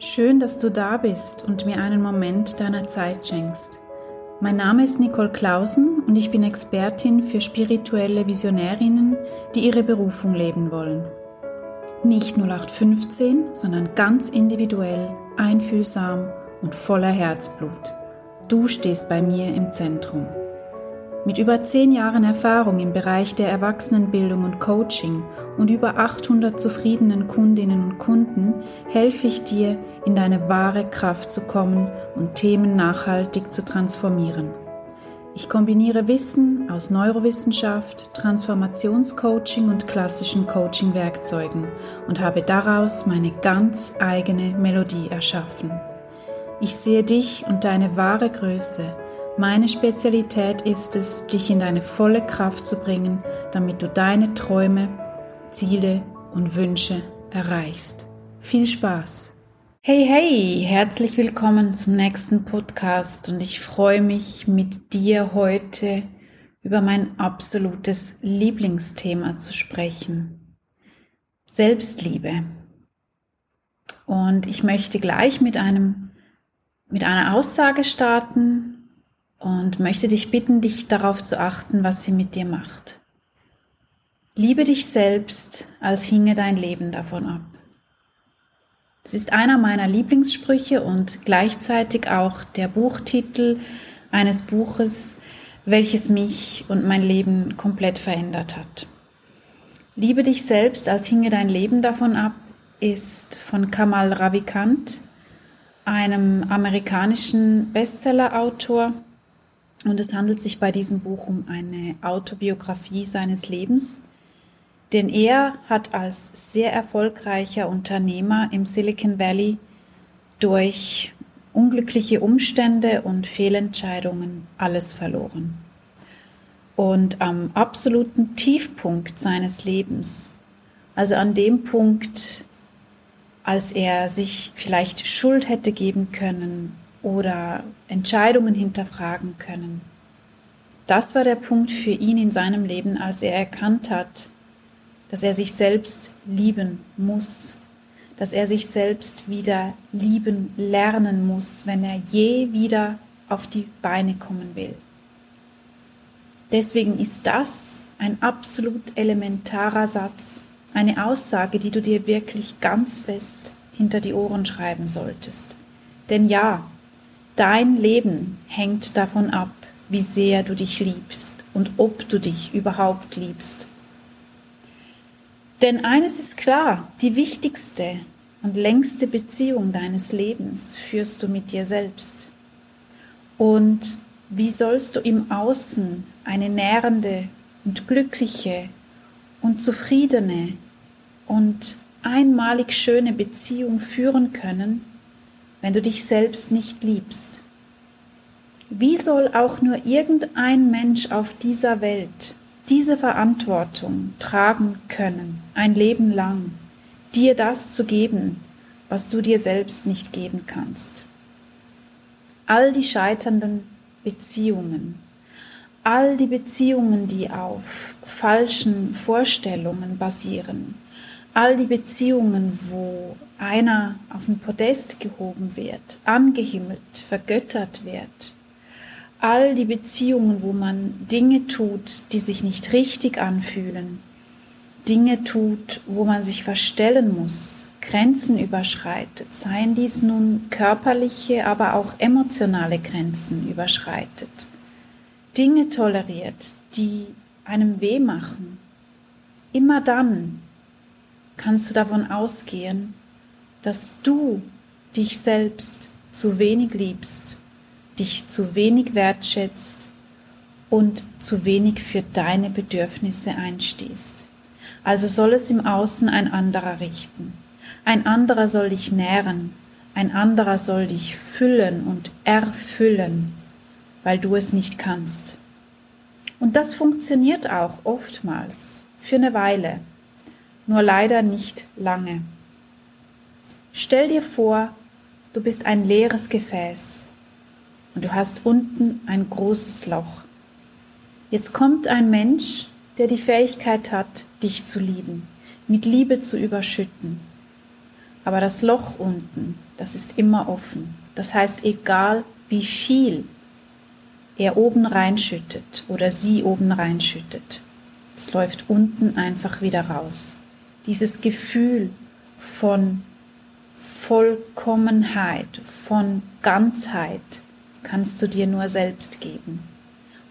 Schön, dass du da bist und mir einen Moment deiner Zeit schenkst. Mein Name ist Nicole Clausen und ich bin Expertin für spirituelle Visionärinnen, die ihre Berufung leben wollen. Nicht 0815, sondern ganz individuell, einfühlsam und voller Herzblut. Du stehst bei mir im Zentrum. Mit über zehn Jahren Erfahrung im Bereich der Erwachsenenbildung und Coaching und über 800 zufriedenen Kundinnen und Kunden helfe ich dir, in deine wahre Kraft zu kommen und Themen nachhaltig zu transformieren. Ich kombiniere Wissen aus Neurowissenschaft, Transformationscoaching und klassischen Coaching-Werkzeugen und habe daraus meine ganz eigene Melodie erschaffen. Ich sehe dich und deine wahre Größe – meine Spezialität ist es, dich in deine volle Kraft zu bringen, damit du deine Träume, Ziele und Wünsche erreichst. Viel Spaß! Hey, hey, herzlich willkommen zum nächsten Podcast und ich freue mich mit dir heute über mein absolutes Lieblingsthema zu sprechen. Selbstliebe. Und ich möchte gleich mit einem, mit einer Aussage starten, und möchte dich bitten, dich darauf zu achten, was sie mit dir macht. Liebe dich selbst, als hinge dein Leben davon ab. Es ist einer meiner Lieblingssprüche und gleichzeitig auch der Buchtitel eines Buches, welches mich und mein Leben komplett verändert hat. Liebe dich selbst, als hinge dein Leben davon ab, ist von Kamal Ravikant, einem amerikanischen Bestsellerautor, und es handelt sich bei diesem Buch um eine Autobiografie seines Lebens, denn er hat als sehr erfolgreicher Unternehmer im Silicon Valley durch unglückliche Umstände und Fehlentscheidungen alles verloren. Und am absoluten Tiefpunkt seines Lebens, also an dem Punkt, als er sich vielleicht Schuld hätte geben können oder Entscheidungen hinterfragen können. Das war der Punkt für ihn in seinem Leben, als er erkannt hat, dass er sich selbst lieben muss, dass er sich selbst wieder lieben lernen muss, wenn er je wieder auf die Beine kommen will. Deswegen ist das ein absolut elementarer Satz, eine Aussage, die du dir wirklich ganz fest hinter die Ohren schreiben solltest. Denn ja, Dein Leben hängt davon ab, wie sehr du dich liebst und ob du dich überhaupt liebst. Denn eines ist klar, die wichtigste und längste Beziehung deines Lebens führst du mit dir selbst. Und wie sollst du im Außen eine nährende und glückliche und zufriedene und einmalig schöne Beziehung führen können, wenn du dich selbst nicht liebst? Wie soll auch nur irgendein Mensch auf dieser Welt diese Verantwortung tragen können, ein Leben lang, dir das zu geben, was du dir selbst nicht geben kannst? All die scheiternden Beziehungen, all die Beziehungen, die auf falschen Vorstellungen basieren, all die Beziehungen, wo einer auf ein Podest gehoben wird, angehimmelt, vergöttert wird, all die Beziehungen, wo man Dinge tut, die sich nicht richtig anfühlen, Dinge tut, wo man sich verstellen muss, Grenzen überschreitet, seien dies nun körperliche, aber auch emotionale Grenzen überschreitet, Dinge toleriert, die einem weh machen, immer dann, kannst du davon ausgehen, dass du dich selbst zu wenig liebst, dich zu wenig wertschätzt und zu wenig für deine Bedürfnisse einstehst. Also soll es im Außen ein anderer richten. Ein anderer soll dich nähren, ein anderer soll dich füllen und erfüllen, weil du es nicht kannst. Und das funktioniert auch oftmals für eine Weile nur leider nicht lange. Stell dir vor, du bist ein leeres Gefäß und du hast unten ein großes Loch. Jetzt kommt ein Mensch, der die Fähigkeit hat, dich zu lieben, mit Liebe zu überschütten. Aber das Loch unten das ist immer offen. Das heißt, egal wie viel er oben reinschüttet oder sie oben reinschüttet, es läuft unten einfach wieder raus. Dieses Gefühl von Vollkommenheit, von Ganzheit kannst du dir nur selbst geben.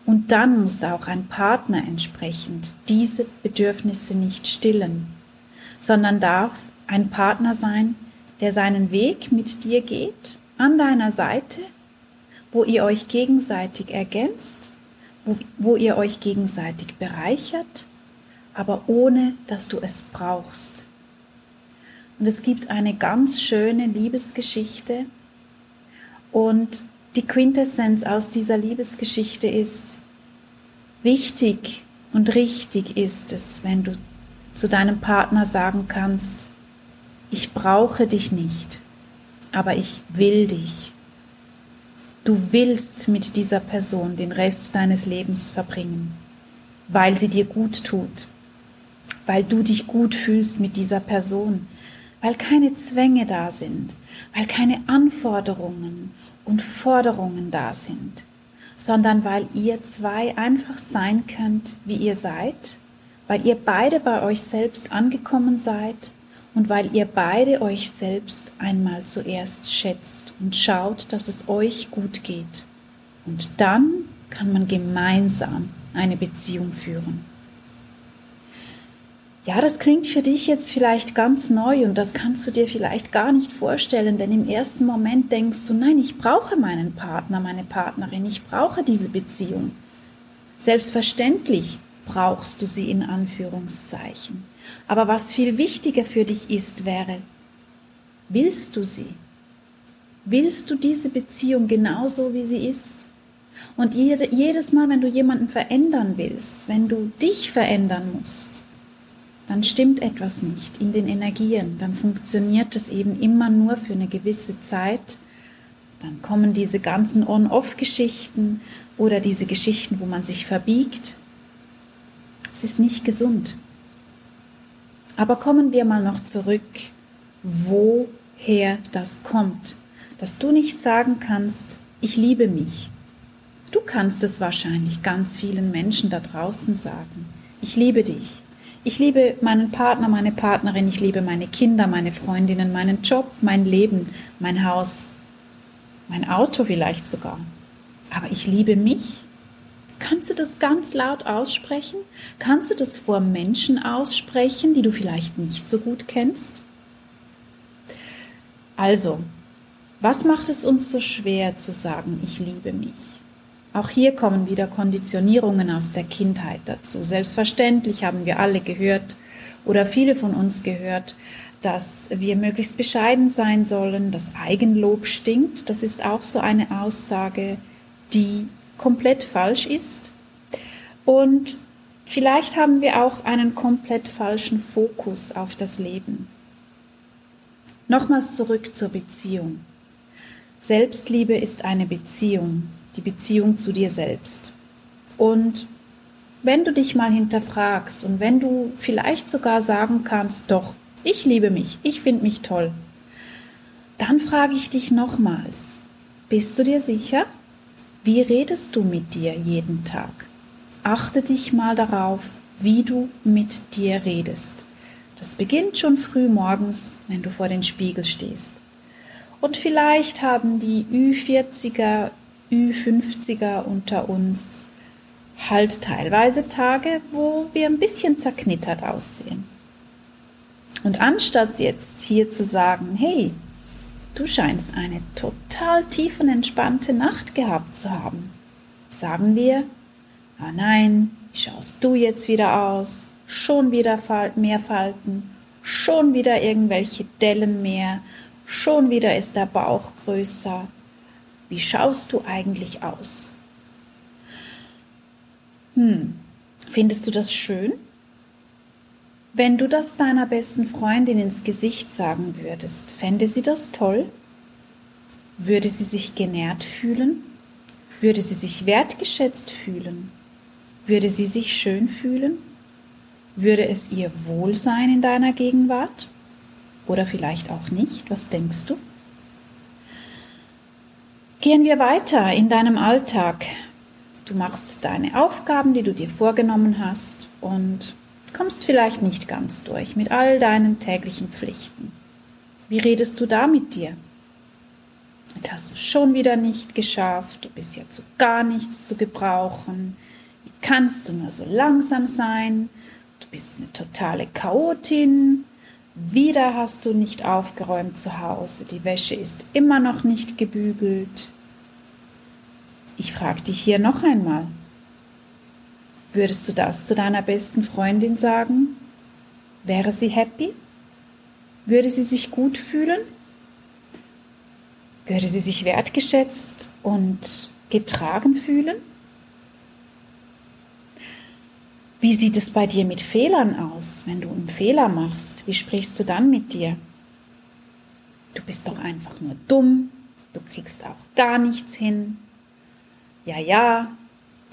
Und dann muss auch ein Partner entsprechend diese Bedürfnisse nicht stillen, sondern darf ein Partner sein, der seinen Weg mit dir geht, an deiner Seite, wo ihr euch gegenseitig ergänzt, wo, wo ihr euch gegenseitig bereichert, aber ohne dass du es brauchst. Und es gibt eine ganz schöne Liebesgeschichte und die Quintessenz aus dieser Liebesgeschichte ist, wichtig und richtig ist es, wenn du zu deinem Partner sagen kannst, ich brauche dich nicht, aber ich will dich. Du willst mit dieser Person den Rest deines Lebens verbringen, weil sie dir gut tut, weil du dich gut fühlst mit dieser Person, weil keine Zwänge da sind, weil keine Anforderungen und Forderungen da sind, sondern weil ihr zwei einfach sein könnt, wie ihr seid, weil ihr beide bei euch selbst angekommen seid und weil ihr beide euch selbst einmal zuerst schätzt und schaut, dass es euch gut geht. Und dann kann man gemeinsam eine Beziehung führen. Ja, das klingt für dich jetzt vielleicht ganz neu und das kannst du dir vielleicht gar nicht vorstellen, denn im ersten Moment denkst du, nein, ich brauche meinen Partner, meine Partnerin, ich brauche diese Beziehung. Selbstverständlich brauchst du sie in Anführungszeichen. Aber was viel wichtiger für dich ist, wäre, willst du sie? Willst du diese Beziehung genauso, wie sie ist? Und jedes Mal, wenn du jemanden verändern willst, wenn du dich verändern musst, dann stimmt etwas nicht in den Energien, dann funktioniert es eben immer nur für eine gewisse Zeit. Dann kommen diese ganzen On-Off-Geschichten oder diese Geschichten, wo man sich verbiegt. Es ist nicht gesund. Aber kommen wir mal noch zurück, woher das kommt, dass du nicht sagen kannst, ich liebe mich. Du kannst es wahrscheinlich ganz vielen Menschen da draußen sagen. Ich liebe dich. Ich liebe meinen Partner, meine Partnerin, ich liebe meine Kinder, meine Freundinnen, meinen Job, mein Leben, mein Haus, mein Auto vielleicht sogar. Aber ich liebe mich. Kannst du das ganz laut aussprechen? Kannst du das vor Menschen aussprechen, die du vielleicht nicht so gut kennst? Also, was macht es uns so schwer zu sagen, ich liebe mich? Auch hier kommen wieder Konditionierungen aus der Kindheit dazu. Selbstverständlich haben wir alle gehört oder viele von uns gehört, dass wir möglichst bescheiden sein sollen, dass Eigenlob stinkt. Das ist auch so eine Aussage, die komplett falsch ist. Und vielleicht haben wir auch einen komplett falschen Fokus auf das Leben. Nochmals zurück zur Beziehung. Selbstliebe ist eine Beziehung, die Beziehung zu dir selbst. Und wenn du dich mal hinterfragst und wenn du vielleicht sogar sagen kannst, doch, ich liebe mich, ich finde mich toll, dann frage ich dich nochmals, bist du dir sicher? Wie redest du mit dir jeden Tag? Achte dich mal darauf, wie du mit dir redest. Das beginnt schon früh morgens, wenn du vor den Spiegel stehst. Und vielleicht haben die Ü40er, Ü50er unter uns halt teilweise Tage, wo wir ein bisschen zerknittert aussehen. Und anstatt jetzt hier zu sagen, hey, du scheinst eine total tiefenentspannte Nacht gehabt zu haben, sagen wir, ah nein, wie schaust du jetzt wieder aus? Schon wieder mehr Falten, schon wieder irgendwelche Dellen mehr, schon wieder ist der Bauch größer, wie schaust du eigentlich aus? Hm, findest du das schön? Wenn du das deiner besten Freundin ins Gesicht sagen würdest, fände sie das toll? Würde sie sich genährt fühlen? Würde sie sich wertgeschätzt fühlen? Würde sie sich schön fühlen? Würde es ihr wohl sein in deiner Gegenwart? Oder vielleicht auch nicht? Was denkst du? Gehen wir weiter in deinem Alltag. Du machst deine Aufgaben, die du dir vorgenommen hast und kommst vielleicht nicht ganz durch mit all deinen täglichen Pflichten. Wie redest du da mit dir? Jetzt hast du schon wieder nicht geschafft, du bist ja zu gar nichts zu gebrauchen. Wie kannst du nur so langsam sein? Du bist eine totale Chaotin. Wieder hast du nicht aufgeräumt zu Hause. Die Wäsche ist immer noch nicht gebügelt. Ich frage dich hier noch einmal. Würdest du das zu deiner besten Freundin sagen? Wäre sie happy? Würde sie sich gut fühlen? Würde sie sich wertgeschätzt und getragen fühlen? Wie sieht es bei dir mit Fehlern aus, wenn du einen Fehler machst? Wie sprichst du dann mit dir? Du bist doch einfach nur dumm, du kriegst auch gar nichts hin. Ja, ja,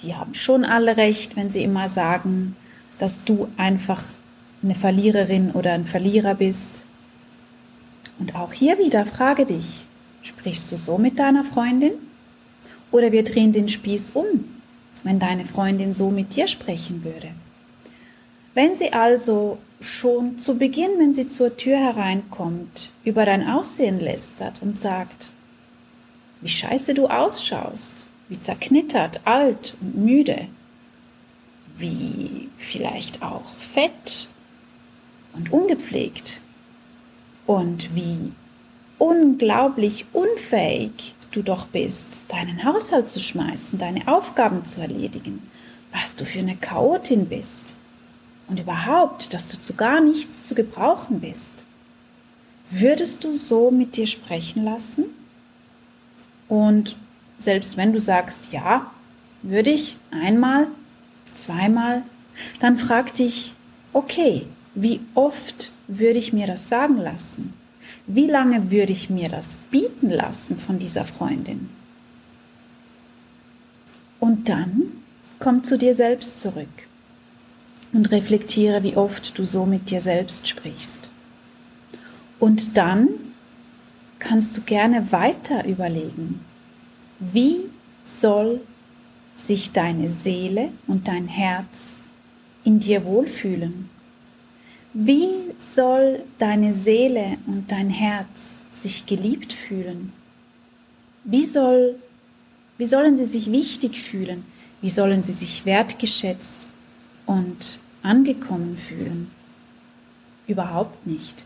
die haben schon alle recht, wenn sie immer sagen, dass du einfach eine Verliererin oder ein Verlierer bist. Und auch hier wieder frage dich, sprichst du so mit deiner Freundin? Oder wir drehen den Spieß um, wenn deine Freundin so mit dir sprechen würde. Wenn sie also schon zu Beginn, wenn sie zur Tür hereinkommt, über dein Aussehen lästert und sagt, wie scheiße du ausschaust, wie zerknittert, alt und müde, wie vielleicht auch fett und ungepflegt und wie unglaublich unfähig du doch bist, deinen Haushalt zu schmeißen, deine Aufgaben zu erledigen, was du für eine Chaotin bist und überhaupt, dass du zu gar nichts zu gebrauchen bist. Würdest du so mit dir sprechen lassen? Und selbst wenn du sagst, ja, würde ich einmal, zweimal, dann frag dich, okay, wie oft würde ich mir das sagen lassen? Wie lange würde ich mir das bieten lassen von dieser Freundin? Und dann komm zu dir selbst zurück und reflektiere, wie oft du so mit dir selbst sprichst. Und dann kannst du gerne weiter überlegen, wie soll sich deine Seele und dein Herz in dir wohlfühlen? Wie soll deine Seele und dein Herz sich geliebt fühlen? Wie, soll, wie sollen sie sich wichtig fühlen? Wie sollen sie sich wertgeschätzt und angekommen fühlen? Überhaupt nicht.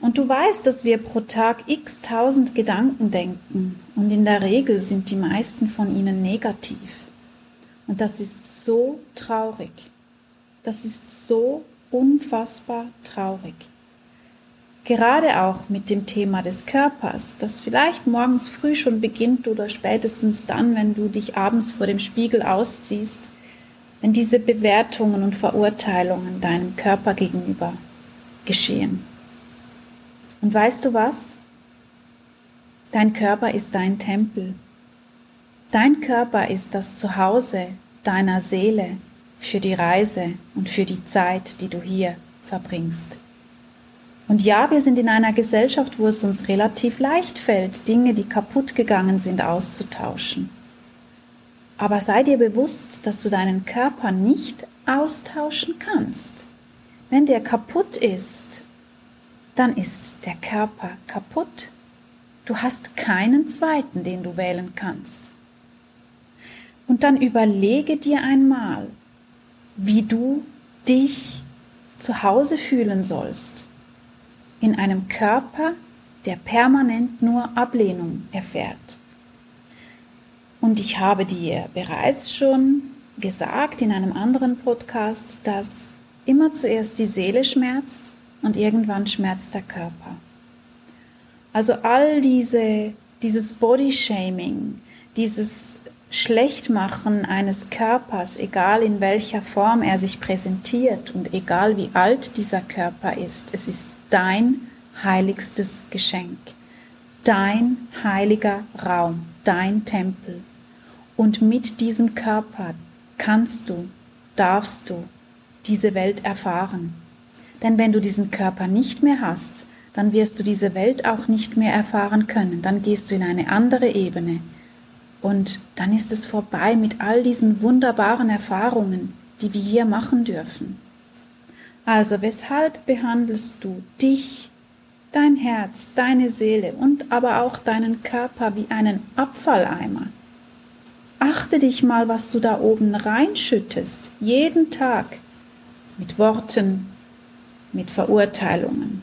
Und du weißt, dass wir pro Tag x tausend Gedanken denken und in der Regel sind die meisten von ihnen negativ. Und das ist so traurig. Das ist so unfassbar traurig. Gerade auch mit dem Thema des Körpers, das vielleicht morgens früh schon beginnt oder spätestens dann, wenn du dich abends vor dem Spiegel ausziehst, wenn diese Bewertungen und Verurteilungen deinem Körper gegenüber geschehen. Und weißt du was? Dein Körper ist dein Tempel. Dein Körper ist das Zuhause deiner Seele für die Reise und für die Zeit, die du hier verbringst. Und ja, wir sind in einer Gesellschaft, wo es uns relativ leicht fällt, Dinge, die kaputt gegangen sind, auszutauschen. Aber sei dir bewusst, dass du deinen Körper nicht austauschen kannst. Wenn der kaputt ist, dann ist der Körper kaputt. Du hast keinen zweiten, den du wählen kannst. Und dann überlege dir einmal, wie du dich zu Hause fühlen sollst in einem Körper, der permanent nur Ablehnung erfährt. Und ich habe dir bereits schon gesagt in einem anderen Podcast, dass immer zuerst die Seele schmerzt und irgendwann schmerzt der Körper. Also all diese, dieses Bodyshaming, dieses Schlechtmachen eines Körpers, egal in welcher Form er sich präsentiert und egal wie alt dieser Körper ist, es ist dein heiligstes Geschenk, dein heiliger Raum, dein Tempel. Und mit diesem Körper kannst du, darfst du diese Welt erfahren. Denn wenn du diesen Körper nicht mehr hast, dann wirst du diese Welt auch nicht mehr erfahren können. Dann gehst du in eine andere Ebene. Und dann ist es vorbei mit all diesen wunderbaren Erfahrungen, die wir hier machen dürfen. Also weshalb behandelst du dich, dein Herz, deine Seele und aber auch deinen Körper wie einen Abfalleimer? Achte dich mal, was du da oben reinschüttest, jeden Tag, mit Worten, mit Verurteilungen,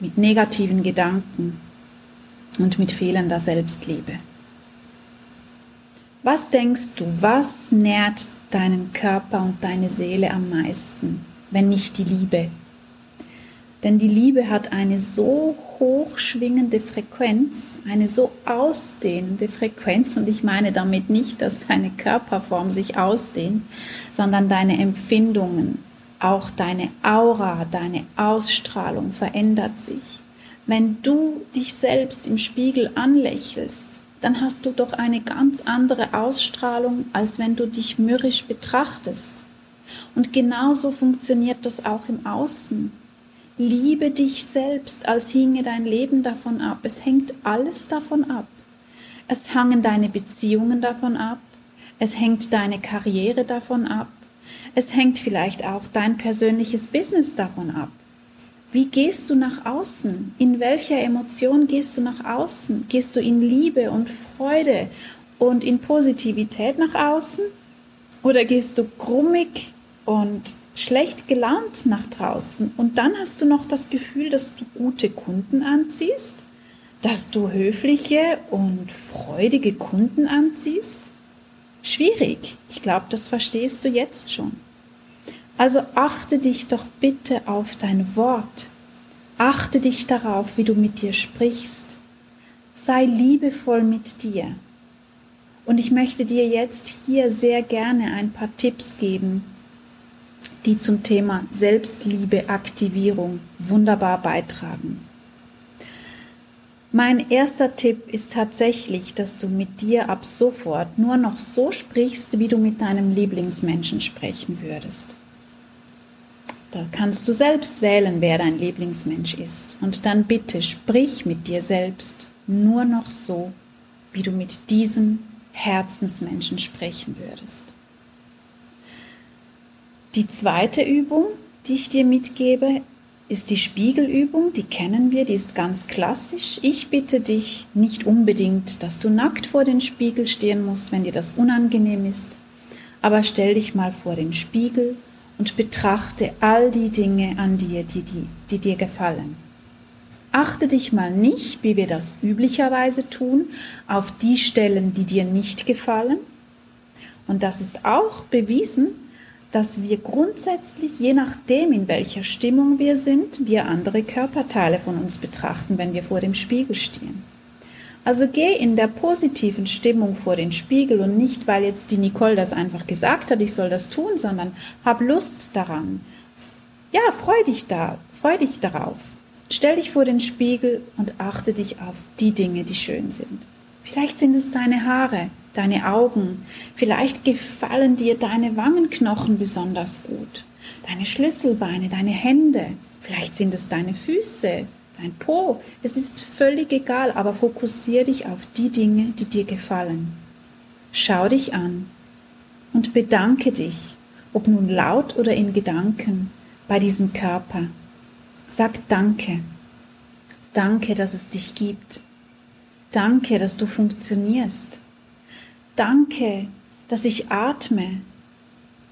mit negativen Gedanken und mit fehlender Selbstliebe. Was denkst du, was nährt deinen Körper und deine Seele am meisten, wenn nicht die Liebe? Denn die Liebe hat eine so hochschwingende Frequenz, eine so ausdehnende Frequenz. Und ich meine damit nicht, dass deine Körperform sich ausdehnt, sondern deine Empfindungen, auch deine Aura, deine Ausstrahlung verändert sich. Wenn du dich selbst im Spiegel anlächelst, dann hast du doch eine ganz andere Ausstrahlung, als wenn du dich mürrisch betrachtest. Und genauso funktioniert das auch im Außen. Liebe dich selbst, als hinge dein Leben davon ab. Es hängt alles davon ab. Es hangen deine Beziehungen davon ab. Es hängt deine Karriere davon ab. Es hängt vielleicht auch dein persönliches Business davon ab. Wie gehst du nach außen? In welcher Emotion gehst du nach außen? Gehst du in Liebe und Freude und in Positivität nach außen? Oder gehst du grummig und schlecht gelaunt nach draußen und dann hast du noch das Gefühl, dass du gute Kunden anziehst, dass du höfliche und freudige Kunden anziehst? Schwierig. Ich glaube, das verstehst du jetzt schon. Also achte dich doch bitte auf dein Wort. Achte dich darauf, wie du mit dir sprichst. Sei liebevoll mit dir. Und ich möchte dir jetzt hier sehr gerne ein paar Tipps geben, die zum Thema Selbstliebe, Aktivierung wunderbar beitragen. Mein erster Tipp ist tatsächlich, dass du mit dir ab sofort nur noch so sprichst, wie du mit deinem Lieblingsmenschen sprechen würdest. Da kannst du selbst wählen, wer dein Lieblingsmensch ist. Und dann bitte sprich mit dir selbst nur noch so, wie du mit diesem Herzensmenschen sprechen würdest. Die zweite Übung, die ich dir mitgebe, ist die Spiegelübung. Die kennen wir, die ist ganz klassisch. Ich bitte dich nicht unbedingt, dass du nackt vor den Spiegel stehen musst, wenn dir das unangenehm ist. Aber stell dich mal vor den Spiegel und betrachte all die Dinge an dir, die, die, die dir gefallen. Achte dich mal nicht, wie wir das üblicherweise tun, auf die Stellen, die dir nicht gefallen. Und das ist auch bewiesen, dass wir grundsätzlich, je nachdem, in welcher Stimmung wir sind, wir andere Körperteile von uns betrachten, wenn wir vor dem Spiegel stehen. Also geh in der positiven Stimmung vor den Spiegel und nicht, weil jetzt die Nicole das einfach gesagt hat, ich soll das tun, sondern hab Lust daran. Ja, freu dich da, freu dich darauf. Stell dich vor den Spiegel und achte dich auf die Dinge, die schön sind. Vielleicht sind es deine Haare, deine Augen. Vielleicht gefallen dir deine Wangenknochen besonders gut. Deine Schlüsselbeine, deine Hände. Vielleicht sind es deine Füße, dein Po. Es ist völlig egal, aber fokussiere dich auf die Dinge, die dir gefallen. Schau dich an und bedanke dich, ob nun laut oder in Gedanken, bei diesem Körper. Sag Danke. Danke, dass es dich gibt. Danke, dass du funktionierst. Danke, dass ich atme.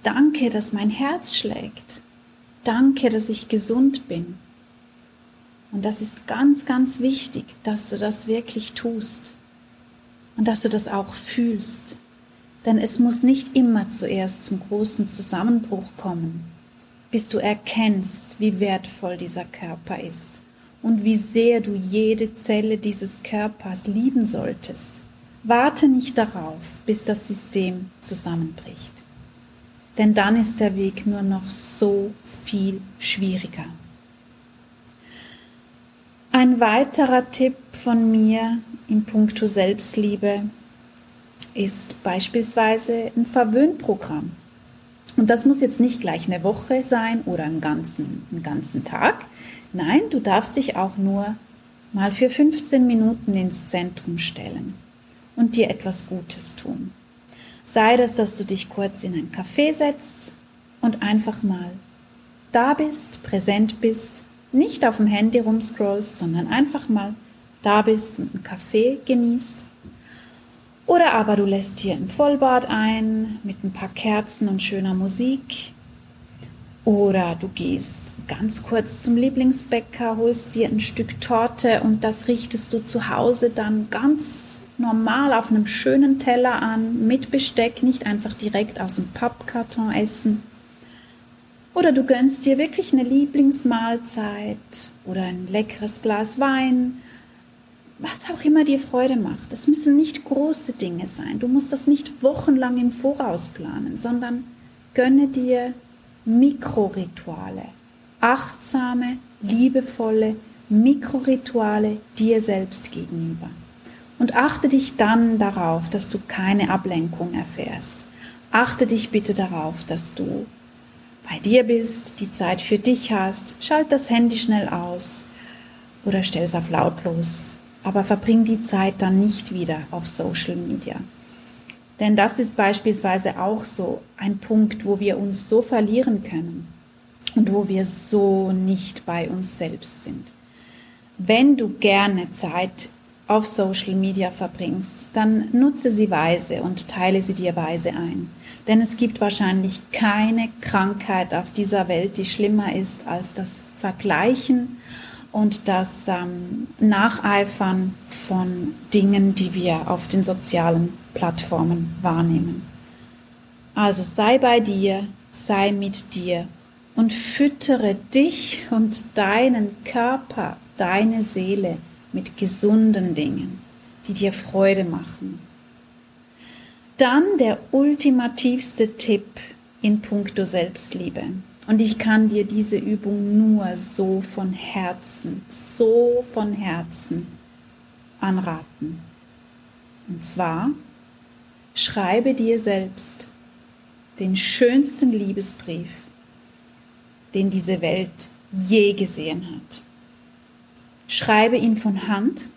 Danke, dass mein Herz schlägt. Danke, dass ich gesund bin. Und das ist ganz, ganz wichtig, dass du das wirklich tust und dass du das auch fühlst. Denn es muss nicht immer zuerst zum großen Zusammenbruch kommen, bis du erkennst, wie wertvoll dieser Körper ist und wie sehr du jede Zelle dieses Körpers lieben solltest. Warte nicht darauf, bis das System zusammenbricht. Denn dann ist der Weg nur noch so viel schwieriger. Ein weiterer Tipp von mir in puncto Selbstliebe ist beispielsweise ein Verwöhnprogramm. Und das muss jetzt nicht gleich eine Woche sein oder einen ganzen, einen ganzen Tag. Nein, du darfst dich auch nur mal für 15 Minuten ins Zentrum stellen und dir etwas Gutes tun. Sei das, dass du dich kurz in ein Café setzt und einfach mal da bist, präsent bist, nicht auf dem Handy rumscrollst, sondern einfach mal da bist und einen Kaffee genießt. Oder aber du lässt hier ein Vollbad ein mit ein paar Kerzen und schöner Musik. Oder du gehst ganz kurz zum Lieblingsbäcker, holst dir ein Stück Torte und das richtest du zu Hause dann ganz normal auf einem schönen Teller an, mit Besteck, nicht einfach direkt aus dem Pappkarton essen. Oder du gönnst dir wirklich eine Lieblingsmahlzeit oder ein leckeres Glas Wein, was auch immer dir Freude macht. Es müssen nicht große Dinge sein. Du musst das nicht wochenlang im Voraus planen, sondern gönne dir Mikrorituale, achtsame, liebevolle Mikrorituale dir selbst gegenüber. Und achte dich dann darauf, dass du keine Ablenkung erfährst. Achte dich bitte darauf, dass du bei dir bist, die Zeit für dich hast, schalt das Handy schnell aus oder stell es auf lautlos, aber verbring die Zeit dann nicht wieder auf Social Media. Denn das ist beispielsweise auch so ein Punkt, wo wir uns so verlieren können und wo wir so nicht bei uns selbst sind. Wenn du gerne Zeit auf Social Media verbringst, dann nutze sie weise und teile sie dir weise ein. Denn es gibt wahrscheinlich keine Krankheit auf dieser Welt, die schlimmer ist als das Vergleichen und das ähm, Nacheifern von Dingen, die wir auf den sozialen Plattformen wahrnehmen. Also sei bei dir, sei mit dir und füttere dich und deinen Körper, deine Seele mit gesunden Dingen, die dir Freude machen. Dann der ultimativste Tipp in puncto Selbstliebe. Und ich kann dir diese Übung nur so von Herzen, so von Herzen anraten. Und zwar, schreibe dir selbst den schönsten Liebesbrief, den diese Welt je gesehen hat. Schreibe ihn von Hand,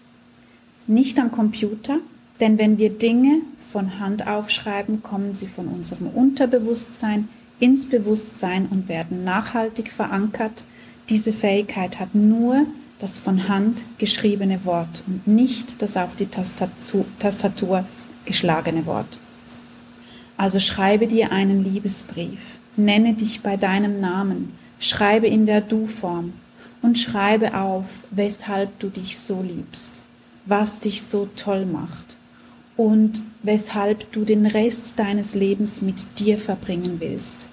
nicht am Computer, denn wenn wir Dinge von Hand aufschreiben, kommen sie von unserem Unterbewusstsein ins Bewusstsein und werden nachhaltig verankert. Diese Fähigkeit hat nur das von Hand geschriebene Wort und nicht das auf die Tastatur geschlagene Wort. Also schreibe dir einen Liebesbrief, nenne dich bei deinem Namen, schreibe in der Du-Form, und schreibe auf, weshalb du dich so liebst, was dich so toll macht und weshalb du den Rest deines Lebens mit dir verbringen willst.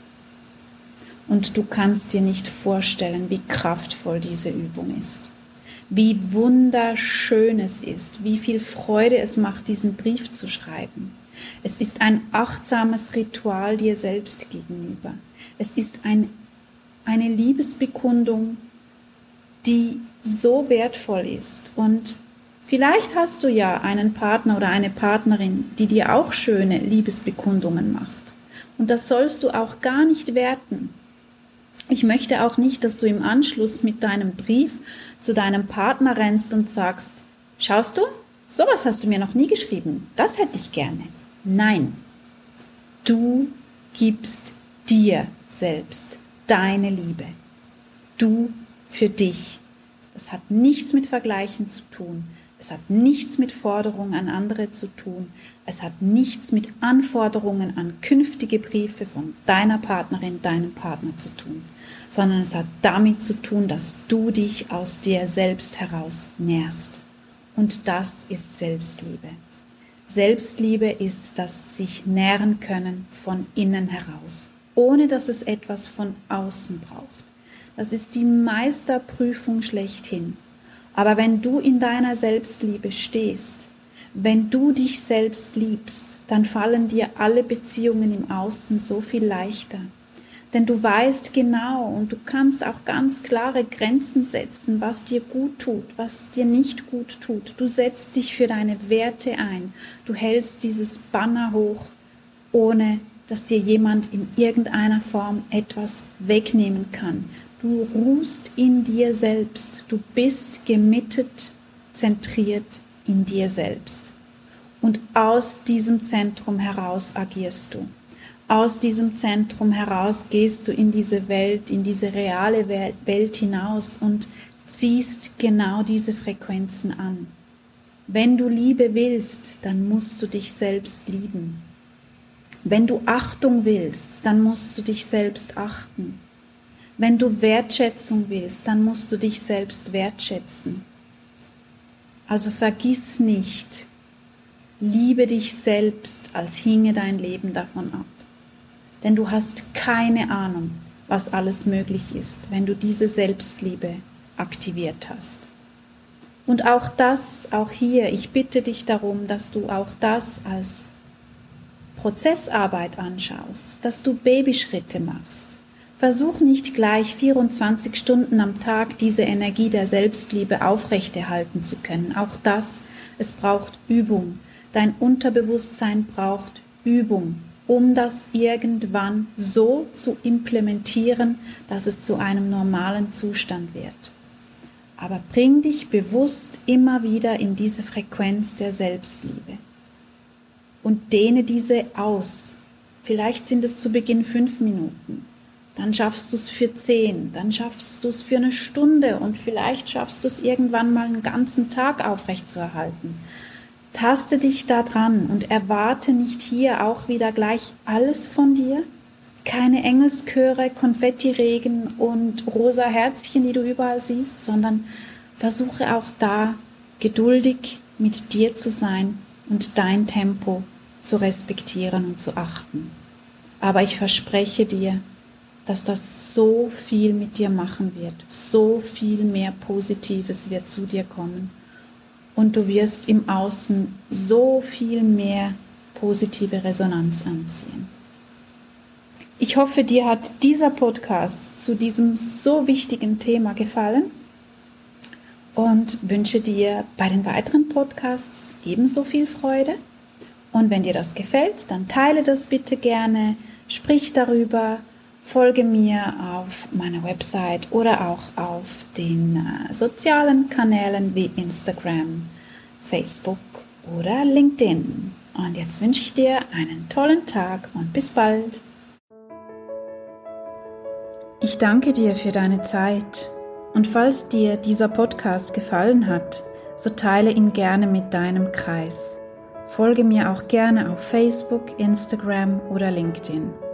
Und du kannst dir nicht vorstellen, wie kraftvoll diese Übung ist, wie wunderschön es ist, wie viel Freude es macht, diesen Brief zu schreiben. Es ist ein achtsames Ritual dir selbst gegenüber. Es ist ein, eine Liebesbekundung die so wertvoll ist. Und vielleicht hast du ja einen Partner oder eine Partnerin, die dir auch schöne Liebesbekundungen macht. Und das sollst du auch gar nicht werten. Ich möchte auch nicht, dass du im Anschluss mit deinem Brief zu deinem Partner rennst und sagst, schaust du, sowas hast du mir noch nie geschrieben, das hätte ich gerne. Nein, du gibst dir selbst deine Liebe. Du für dich. Das hat nichts mit Vergleichen zu tun. Es hat nichts mit Forderungen an andere zu tun. Es hat nichts mit Anforderungen an künftige Briefe von deiner Partnerin, deinem Partner zu tun, sondern es hat damit zu tun, dass du dich aus dir selbst heraus nährst. Und das ist Selbstliebe. Selbstliebe ist das sich nähren können von innen heraus, ohne dass es etwas von außen braucht. Das ist die Meisterprüfung schlechthin. Aber wenn du in deiner Selbstliebe stehst, wenn du dich selbst liebst, dann fallen dir alle Beziehungen im Außen so viel leichter. Denn du weißt genau und du kannst auch ganz klare Grenzen setzen, was dir gut tut, was dir nicht gut tut. Du setzt dich für deine Werte ein. Du hältst dieses Banner hoch, ohne dass dir jemand in irgendeiner Form etwas wegnehmen kann. Du ruhst in dir selbst. Du bist gemittet, zentriert in dir selbst. Und aus diesem Zentrum heraus agierst du. Aus diesem Zentrum heraus gehst du in diese Welt, in diese reale Welt hinaus und ziehst genau diese Frequenzen an. Wenn du Liebe willst, dann musst du dich selbst lieben. Wenn du Achtung willst, dann musst du dich selbst achten. Wenn du Wertschätzung willst, dann musst du dich selbst wertschätzen. Also vergiss nicht, liebe dich selbst, als hinge dein Leben davon ab. Denn du hast keine Ahnung, was alles möglich ist, wenn du diese Selbstliebe aktiviert hast. Und auch das, auch hier, ich bitte dich darum, dass du auch das als Prozessarbeit anschaust, dass du Babyschritte machst. Versuch nicht gleich 24 Stunden am Tag diese Energie der Selbstliebe aufrechterhalten zu können. Auch das, es braucht Übung. Dein Unterbewusstsein braucht Übung, um das irgendwann so zu implementieren, dass es zu einem normalen Zustand wird. Aber bring dich bewusst immer wieder in diese Frequenz der Selbstliebe und dehne diese aus. Vielleicht sind es zu Beginn fünf Minuten, dann schaffst du es für zehn, dann schaffst du es für eine Stunde und vielleicht schaffst du es irgendwann mal einen ganzen Tag aufrechtzuerhalten. Taste dich da dran und erwarte nicht hier auch wieder gleich alles von dir, keine Engelschöre, Konfettiregen und rosa Herzchen, die du überall siehst, sondern versuche auch da geduldig mit dir zu sein und dein Tempo zu respektieren und zu achten. Aber ich verspreche dir, dass das so viel mit dir machen wird, so viel mehr Positives wird zu dir kommen und du wirst im Außen so viel mehr positive Resonanz anziehen. Ich hoffe, dir hat dieser Podcast zu diesem so wichtigen Thema gefallen und wünsche dir bei den weiteren Podcasts ebenso viel Freude. Und wenn dir das gefällt, dann teile das bitte gerne, sprich darüber, folge mir auf meiner Website oder auch auf den äh, sozialen Kanälen wie Instagram, Facebook oder LinkedIn. Und jetzt wünsche ich dir einen tollen Tag und bis bald. Ich danke dir für deine Zeit und falls dir dieser Podcast gefallen hat, so teile ihn gerne mit deinem Kreis. Folge mir auch gerne auf Facebook, Instagram oder LinkedIn.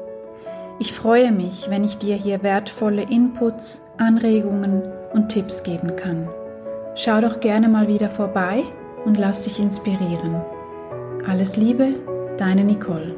Ich freue mich, wenn ich dir hier wertvolle Inputs, Anregungen und Tipps geben kann. Schau doch gerne mal wieder vorbei und lass dich inspirieren. Alles Liebe, deine Nicole.